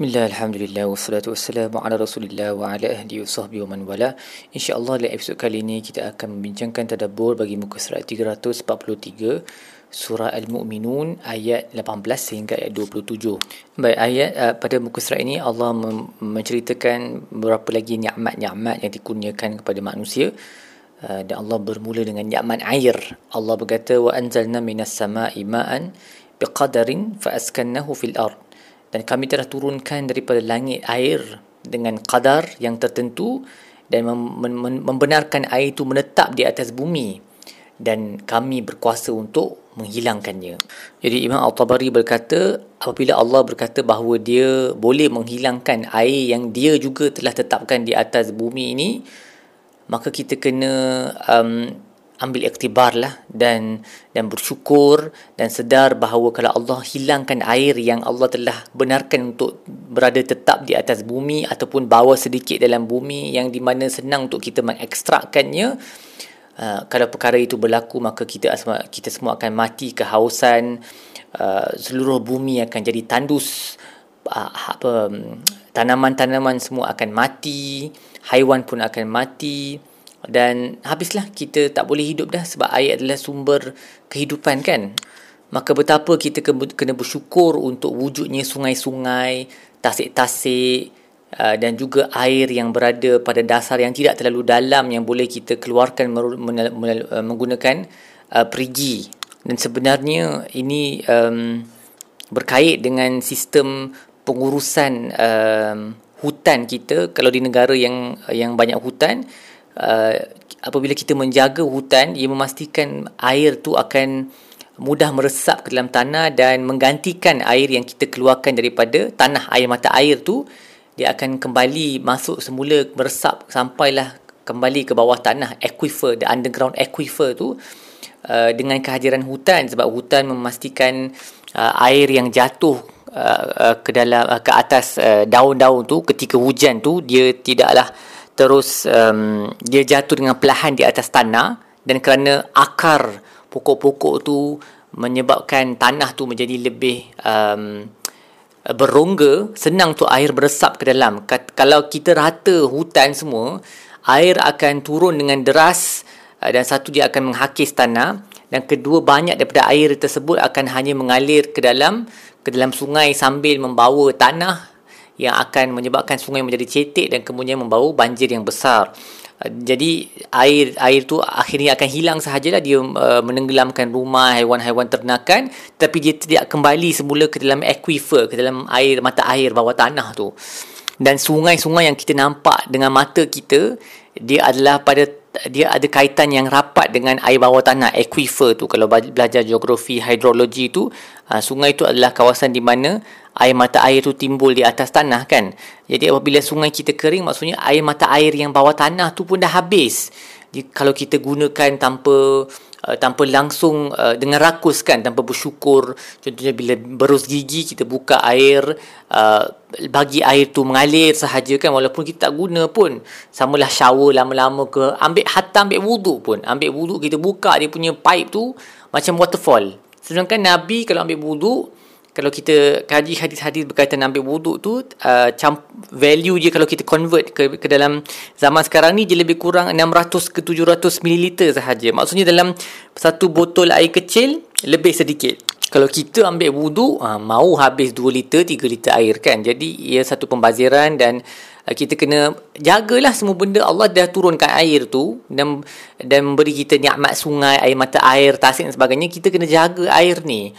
Bismillah, Alhamdulillah, wassalatu wassalamu ala rasulillah wa ala ahli wa sahbihi wa man wala. InsyaAllah dalam episod kali ini kita akan membincangkan tadabur bagi muka surat 343 Surah Al-Mu'minun ayat 18 sehingga ayat 27 Baik, ayat uh, pada muka surat ini Allah menceritakan beberapa lagi ni'mat-ni'mat yang dikurniakan kepada manusia. Uh, Dan Allah bermula dengan ni'mat air. Allah berkata, Wa anzalna minas sama'i ma'an biqadarin fa'askannahu fil ard dan kami telah turunkan daripada langit air dengan kadar yang tertentu dan mem- mem- membenarkan air itu menetap di atas bumi dan kami berkuasa untuk menghilangkannya. Jadi Imam Al-Tabari berkata apabila Allah berkata bahawa dia boleh menghilangkan air yang dia juga telah tetapkan di atas bumi ini maka kita kena um, ambil iktibar lah dan dan bersyukur dan sedar bahawa kalau Allah hilangkan air yang Allah telah benarkan untuk berada tetap di atas bumi ataupun bawa sedikit dalam bumi yang di mana senang untuk kita mengekstrakkannya uh, kalau perkara itu berlaku maka kita semua kita semua akan mati kehausan uh, seluruh bumi akan jadi tandus uh, apa tanaman-tanaman semua akan mati haiwan pun akan mati dan habislah kita tak boleh hidup dah sebab air adalah sumber kehidupan kan? Maka betapa kita kena bersyukur untuk wujudnya sungai-sungai tasik-tasik uh, dan juga air yang berada pada dasar yang tidak terlalu dalam yang boleh kita keluarkan uh, menggunakan uh, perigi. Dan sebenarnya ini um, berkait dengan sistem pengurusan um, hutan kita. Kalau di negara yang yang banyak hutan uh, apabila kita menjaga hutan ia memastikan air tu akan mudah meresap ke dalam tanah dan menggantikan air yang kita keluarkan daripada tanah air mata air tu dia akan kembali masuk semula meresap sampailah kembali ke bawah tanah aquifer the underground aquifer tu uh, dengan kehadiran hutan. Sebab hutan memastikan uh, air yang jatuh uh, uh, ke dalam uh, ke atas uh, daun-daun tu ketika hujan tu dia tidaklah terus um, dia jatuh dengan perlahan di atas tanah dan kerana akar pokok-pokok tu menyebabkan tanah tu menjadi lebih um, berongga senang tu air beresap ke dalam. Kalau kita rata hutan semua air akan turun dengan deras uh, dan satu dia akan menghakis tanah dan kedua banyak daripada air tersebut akan hanya mengalir ke dalam ke dalam sungai sambil membawa tanah yang akan menyebabkan sungai menjadi cetek dan kemudian membawa banjir yang besar. Uh, jadi air air tu akhirnya akan hilang sahajalah dia uh, menenggelamkan rumah haiwan-haiwan ternakan tapi dia tidak kembali semula ke dalam aquifer ke dalam air mata air bawah tanah tu. Dan sungai-sungai yang kita nampak dengan mata kita dia adalah pada dia ada kaitan yang rapat dengan air bawah tanah aquifer tu kalau belajar geografi hidrologi tu uh, sungai tu adalah kawasan di mana air mata air tu timbul di atas tanah kan. Jadi apabila sungai kita kering maksudnya air mata air yang bawah tanah tu pun dah habis. Jadi kalau kita gunakan tanpa uh, tanpa langsung uh, dengan rakus kan? Tanpa bersyukur. Contohnya bila berus gigi kita buka air uh, bagi air tu mengalir sahaja kan? Walaupun kita tak guna pun. Samalah shower lama-lama ke ambil hatta ambil wuduk pun. Ambil wuduk kita buka dia punya pipe tu macam waterfall. Sedangkan nabi kalau ambil wuduk kalau kita kaji hadis-hadis berkaitan ambil wuduk tu uh, value je kalau kita convert ke, ke dalam zaman sekarang ni dia lebih kurang 600 ke 700 ml sahaja. Maksudnya dalam satu botol air kecil lebih sedikit. Kalau kita ambil wuduk uh, mau habis 2 liter 3 liter air kan? Jadi ia satu pembaziran dan uh, kita kena jagalah semua benda. Allah dah turunkan air tu dan dan memberi kita nikmat sungai air mata air tasik dan sebagainya. Kita kena jaga air ni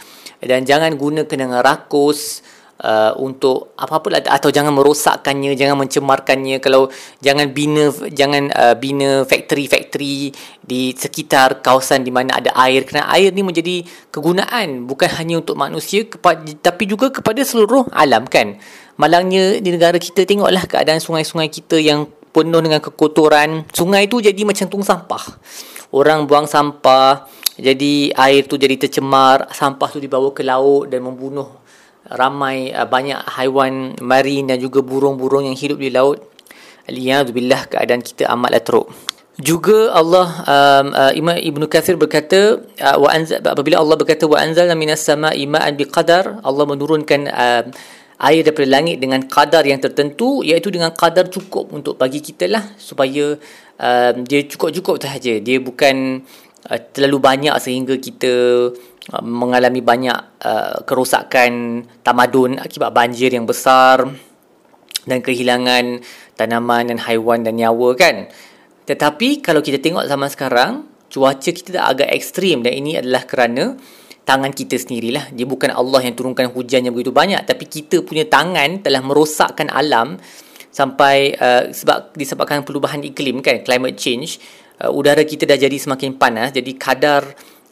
dan jangan gunakan dengan rakus uh, untuk apa-apa lah. Atau jangan merosakkannya jangan mencemarkannya. Kalau jangan bina jangan uh, bina factory-factory di sekitar kawasan di mana ada air. Kerana air ni menjadi kegunaan bukan hanya untuk manusia kepada, tapi juga kepada seluruh alam kan? Malangnya di negara kita tengoklah keadaan sungai-sungai kita yang penuh dengan kekotoran. Sungai tu jadi macam tong sampah. Orang buang sampah jadi air tu jadi tercemar sampah tu dibawa ke laut dan membunuh ramai uh, banyak haiwan marin dan juga burung-burung yang hidup di laut. Aliyadzubillah keadaan kita amatlah teruk. Juga Allah um, uh, Imam Ibnu Kathir berkata uh, wa anzal apabila Allah berkata wa anzalna minas sama'i ma'an biqadar Allah menurunkan uh, air daripada langit dengan kadar yang tertentu iaitu dengan kadar cukup untuk bagi kita lah supaya uh, dia cukup-cukup sahaja. Dia bukan uh, terlalu banyak sehingga kita uh, mengalami banyak uh, kerosakan tamadun akibat banjir yang besar dan kehilangan tanaman dan haiwan dan nyawa kan? Tetapi kalau kita tengok zaman sekarang cuaca kita dah agak ekstrim dan ini adalah kerana tangan kita sendirilah. Dia bukan Allah yang turunkan hujan yang begitu banyak tapi kita punya tangan telah merosakkan alam sampai uh, sebab disebabkan perubahan iklim kan? Climate change uh, udara kita dah jadi semakin panas jadi kadar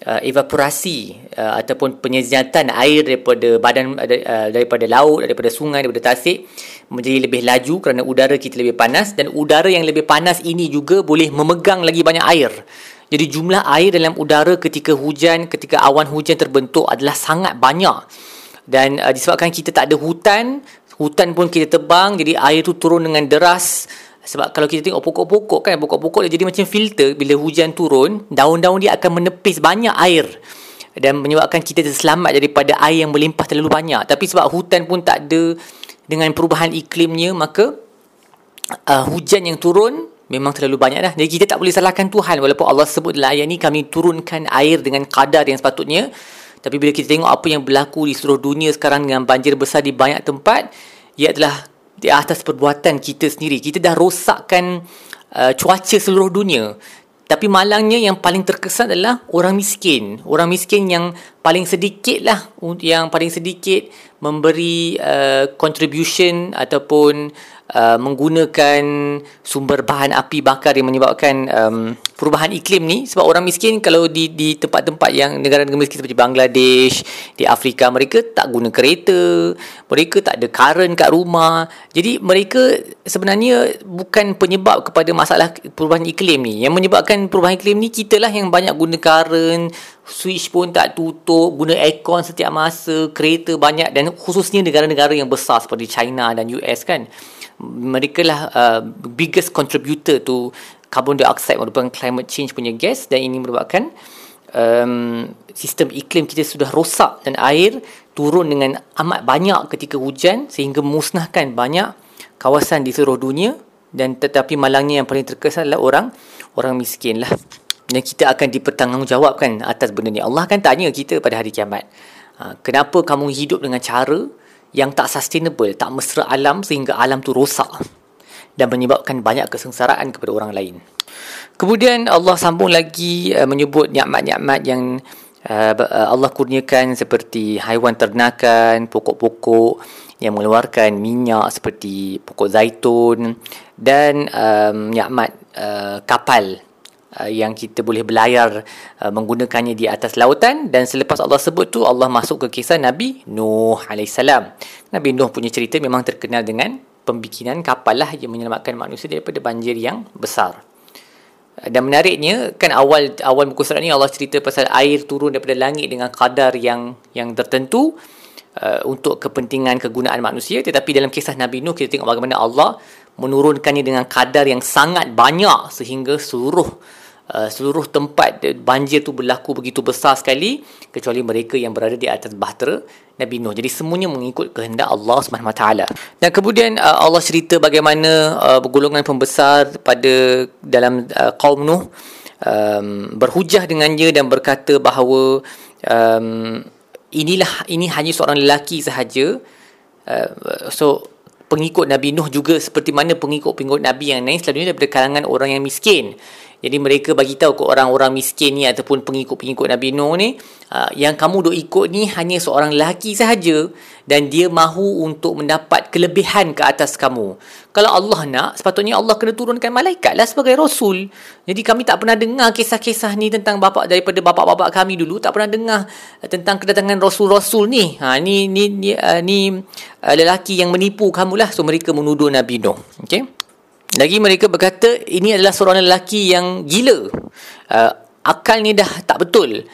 uh, evaporasi uh, ataupun penyezatan air daripada badan uh, daripada laut daripada sungai daripada tasik menjadi lebih laju kerana udara kita lebih panas dan udara yang lebih panas ini juga boleh memegang lagi banyak air jadi jumlah air dalam udara ketika hujan, ketika awan hujan terbentuk adalah sangat banyak. Dan uh, disebabkan kita tak ada hutan, hutan pun kita tebang, jadi air tu turun dengan deras. Sebab kalau kita tengok pokok-pokok kan, pokok-pokok dia jadi macam filter bila hujan turun, daun-daun dia akan menepis banyak air. Dan menyebabkan kita terselamat daripada air yang melimpah terlalu banyak. Tapi sebab hutan pun tak ada dengan perubahan iklimnya, maka uh, hujan yang turun memang terlalu banyak dah. Jadi kita tak boleh salahkan Tuhan walaupun Allah sebut dalam ayat ni kami turunkan air dengan kadar yang sepatutnya. Tapi bila kita tengok apa yang berlaku di seluruh dunia sekarang dengan banjir besar di banyak tempat, ia adalah di atas perbuatan kita sendiri. Kita dah rosakkan uh, cuaca seluruh dunia. Tapi malangnya yang paling terkesan adalah orang miskin. Orang miskin yang paling sedikit lah, yang paling sedikit memberi uh, contribution ataupun uh, menggunakan sumber bahan api bakar yang menyebabkan um, perubahan iklim ni sebab orang miskin kalau di di tempat-tempat yang negara-negara miskin seperti Bangladesh di Afrika mereka tak guna kereta mereka tak ada current kat rumah. Jadi mereka sebenarnya bukan penyebab kepada masalah perubahan iklim ni. Yang menyebabkan perubahan iklim ni kita lah yang banyak guna current switch pun tak tutup guna aircon setiap masa kereta banyak dan khususnya negara-negara yang besar seperti China dan US kan. Mereka lah uh, biggest contributor to carbon dioxide merupakan climate change punya gas dan ini merupakan um, sistem iklim kita sudah rosak dan air turun dengan amat banyak ketika hujan sehingga musnahkan banyak kawasan di seluruh dunia dan tetapi malangnya yang paling terkesan adalah orang orang miskin lah. Dan kita akan dipertanggungjawabkan atas benda ni. Allah akan tanya kita pada hari kiamat ha, kenapa kamu hidup dengan cara yang tak sustainable, tak mesra alam sehingga alam tu rosak dan menyebabkan banyak kesengsaraan kepada orang lain. Kemudian Allah sambung lagi uh, menyebut nikmat-nikmat yang uh, Allah kurniakan seperti haiwan ternakan, pokok-pokok yang mengeluarkan minyak seperti pokok zaitun dan um, nikmat uh, kapal Uh, yang kita boleh berlayar uh, menggunakannya di atas lautan dan selepas Allah sebut tu Allah masuk ke kisah Nabi Nuh AS Nabi Nuh punya cerita memang terkenal dengan pembikinan kapal lah yang menyelamatkan manusia daripada banjir yang besar. Dan menariknya kan awal awal muka surat ni Allah cerita pasal air turun daripada langit dengan kadar yang yang tertentu uh, untuk kepentingan kegunaan manusia. Tetapi dalam kisah Nabi Nuh kita tengok bagaimana Allah menurunkannya dengan kadar yang sangat banyak sehingga seluruh Uh, seluruh tempat banjir tu berlaku begitu besar sekali kecuali mereka yang berada di atas bahtera Nabi Nuh. Jadi semuanya mengikut kehendak Allah Subhanahu Wa Taala. Dan kemudian uh, Allah cerita bagaimana uh, golongan pembesar pada dalam uh, kaum Nuh um, berhujah dengannya dan berkata bahawa um, inilah ini hanya seorang lelaki sahaja. Uh, so pengikut Nabi Nuh juga seperti mana pengikut-pengikut Nabi yang lain selalunya daripada kalangan orang yang miskin. Jadi mereka bagi tahu ke orang-orang miskin ni ataupun pengikut-pengikut Nabi Nuh ni, uh, yang kamu duk ikut ni hanya seorang lelaki sahaja dan dia mahu untuk mendapat kelebihan ke atas kamu. Kalau Allah nak, sepatutnya Allah kena turunkan malaikat lah sebagai rasul. Jadi kami tak pernah dengar kisah-kisah ni tentang bapa daripada bapa-bapa kami dulu, tak pernah dengar tentang kedatangan rasul-rasul ni. Ha ni ni ni, uh, ni uh, lelaki yang menipu kamu lah. So mereka menuduh Nabi Nuh. Okay? Lagi mereka berkata ini adalah seorang lelaki yang gila. Uh, akal ni dah tak betul.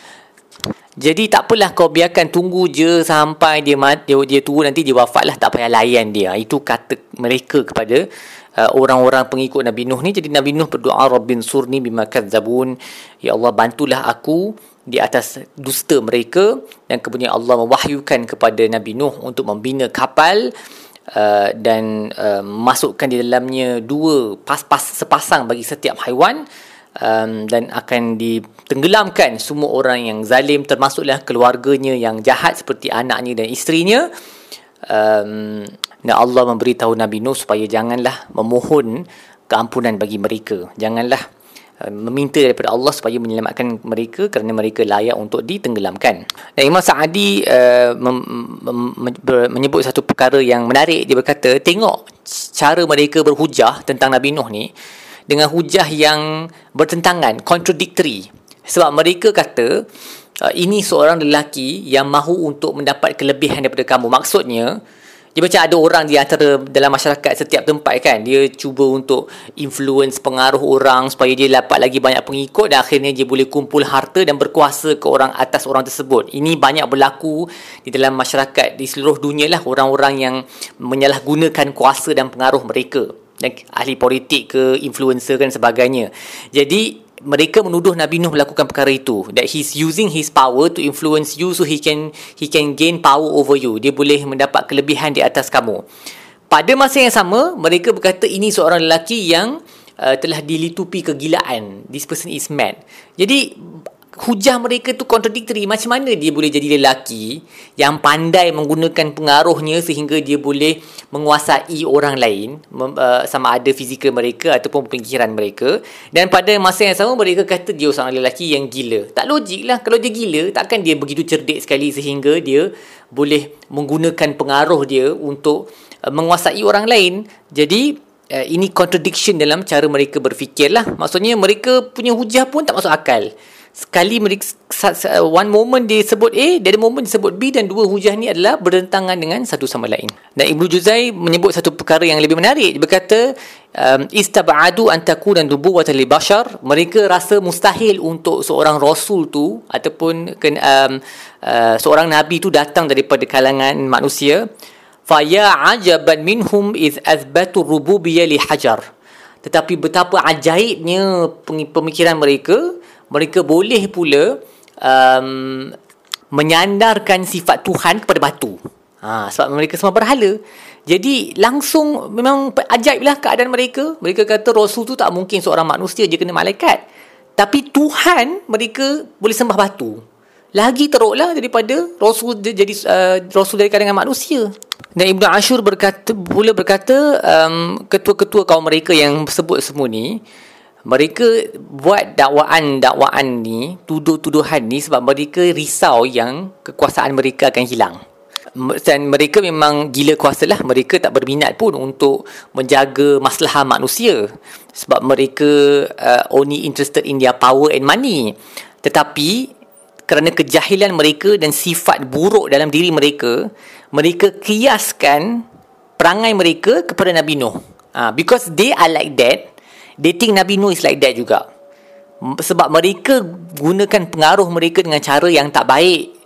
Jadi tak apalah kau biarkan tunggu je sampai dia mati dia, dia tua nanti dia wafat lah tak payah layan dia. Itu kata mereka kepada uh, orang-orang pengikut Nabi Nuh ni. Jadi Nabi Nuh berdoa Rabbin surni bima kadzabun. Ya Allah bantulah aku di atas dusta mereka dan kemudian Allah mewahyukan kepada Nabi Nuh untuk membina kapal uh, dan uh, masukkan di dalamnya dua pas-pas sepasang bagi setiap haiwan um, dan akan ditenggelamkan semua orang yang zalim termasuklah keluarganya yang jahat seperti anaknya dan isterinya um, dan Allah memberitahu Nabi Nuh supaya janganlah memohon keampunan bagi mereka janganlah Uh, meminta daripada Allah supaya menyelamatkan mereka kerana mereka layak untuk ditenggelamkan. Dan Imam Sa'adi uh, mem- mem- menyebut satu perkara yang menarik. Dia berkata, tengok cara mereka berhujah tentang Nabi Nuh ni dengan hujah yang bertentangan, contradictory. Sebab mereka kata, uh, ini seorang lelaki yang mahu untuk mendapat kelebihan daripada kamu. Maksudnya, dia macam ada orang di antara dalam masyarakat setiap tempat kan dia cuba untuk influence pengaruh orang supaya dia dapat lagi banyak pengikut dan akhirnya dia boleh kumpul harta dan berkuasa ke orang atas orang tersebut ini banyak berlaku di dalam masyarakat di seluruh dunia lah orang-orang yang menyalahgunakan kuasa dan pengaruh mereka ahli politik ke influencer dan sebagainya. Jadi mereka menuduh Nabi Nuh melakukan perkara itu that he's using his power to influence you so he can he can gain power over you. Dia boleh mendapat kelebihan di atas kamu. Pada masa yang sama mereka berkata ini seorang lelaki yang uh, telah dilitupi kegilaan. This person is mad. Jadi hujah mereka tu contradictory. Macam mana dia boleh jadi lelaki yang pandai menggunakan pengaruhnya sehingga dia boleh menguasai orang lain uh, sama ada fizikal mereka ataupun pemikiran mereka. Dan pada masa yang sama mereka kata dia seorang lelaki yang gila. Tak logik lah. Kalau dia gila takkan dia begitu cerdik sekali sehingga dia boleh menggunakan pengaruh dia untuk uh, menguasai orang lain. Jadi Uh, ini contradiction dalam cara mereka berfikir lah. Maksudnya mereka punya hujah pun tak masuk akal sekali mereka one moment dia sebut A dan moment dia sebut B dan dua hujah ni adalah bertentangan dengan satu sama lain. Dan Ibnu Juzai menyebut satu perkara yang lebih menarik. Dia berkata um, istab'adu an takuna nubuwatan li bashar. Mereka rasa mustahil untuk seorang rasul tu ataupun um, uh, seorang nabi tu datang daripada kalangan manusia. Fa ya ajaban minhum iz azbatu rububiyyah li hajar. Tetapi betapa ajaibnya pemikiran mereka mereka boleh pula um, menyandarkan sifat Tuhan kepada batu. Ha, sebab mereka semua berhala. Jadi langsung memang ajaiblah keadaan mereka. Mereka kata Rasul tu tak mungkin seorang manusia je kena malaikat. Tapi Tuhan mereka boleh sembah batu. Lagi teruklah daripada Rasul jadi uh, Rasul dari kalangan manusia. Dan Ibnu Ashur berkata pula berkata um, ketua-ketua kaum mereka yang sebut semua ni mereka buat dakwaan-dakwaan ni, tuduh-tuduhan ni sebab mereka risau yang kekuasaan mereka akan hilang. Dan mereka memang gila kuasa lah. Mereka tak berminat pun untuk menjaga masalah manusia. Sebab mereka uh, only interested in their power and money. Tetapi kerana kejahilan mereka dan sifat buruk dalam diri mereka, mereka kiaskan perangai mereka kepada Nabi Nuh. Uh, because they are like that, Think Nabi Nuh is like that juga. Sebab mereka gunakan pengaruh mereka dengan cara yang tak baik.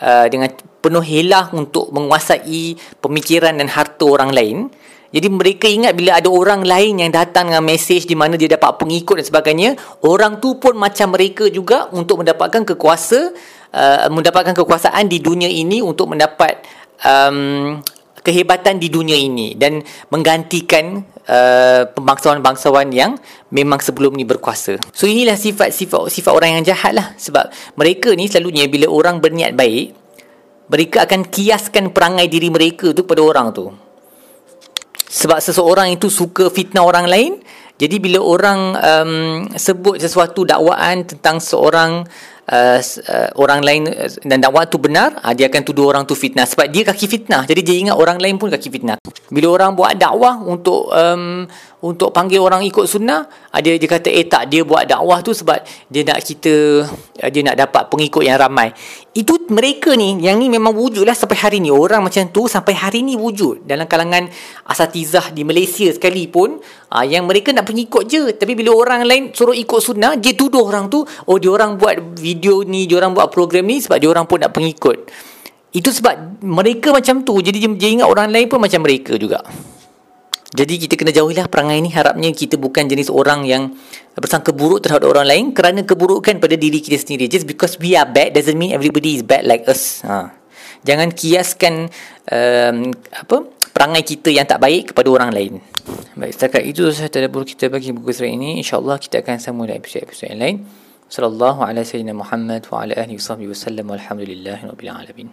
Uh, Dengan penuh helah untuk menguasai pemikiran dan harta orang lain. Jadi mereka ingat bila ada orang lain yang datang dengan mesej di mana dia dapat pengikut dan sebagainya, orang tu pun macam mereka juga untuk mendapatkan kekuasa, uh, mendapatkan kekuasaan di dunia ini untuk mendapat um, kehebatan di dunia ini dan menggantikan uh, pembangsawan-bangsawan yang memang sebelum ni berkuasa. So inilah sifat-sifat sifat orang yang jahat lah sebab mereka ni selalunya bila orang berniat baik mereka akan kiaskan perangai diri mereka tu kepada orang tu. Sebab seseorang itu suka fitnah orang lain, jadi bila orang um, sebut sesuatu dakwaan tentang seorang uh, uh, orang lain uh, dan dakwah tu benar, uh, dia akan tuduh orang tu fitnah sebab dia kaki fitnah. Jadi dia ingat orang lain pun kaki fitnah. Bila orang buat dakwah untuk um, untuk panggil orang ikut sunnah, uh, dia dia kata eh tak dia buat dakwah tu sebab dia nak kita uh, dia nak dapat pengikut yang ramai. Itu mereka ni yang ni memang wujudlah sampai hari ni. Orang macam tu sampai hari ni wujud dalam kalangan asatizah di Malaysia sekalipun uh, yang mereka nak pengikut je tapi bila orang lain suruh ikut sunnah dia tuduh orang tu oh dia orang buat video ni dia orang buat program ni sebab dia orang pun nak pengikut itu sebab mereka macam tu jadi dia ingat orang lain pun macam mereka juga Jadi kita kena jauhilah perangai ni harapnya kita bukan jenis orang yang bersangka buruk terhadap orang lain kerana keburukan pada diri kita sendiri. Just because we are bad doesn't mean everybody is bad like us. Ha. Jangan kiaskan um, apa perangai kita yang tak baik kepada orang lain. Baik, setakat itu saya tadabbur kita bagi buku surat ini. InsyaAllah kita akan sambung dalam episod-episod yang lain. Sallallahu ala sayyidina Muhammad wa ala ahli wa sallam walhamdulillahi rabbil alamin.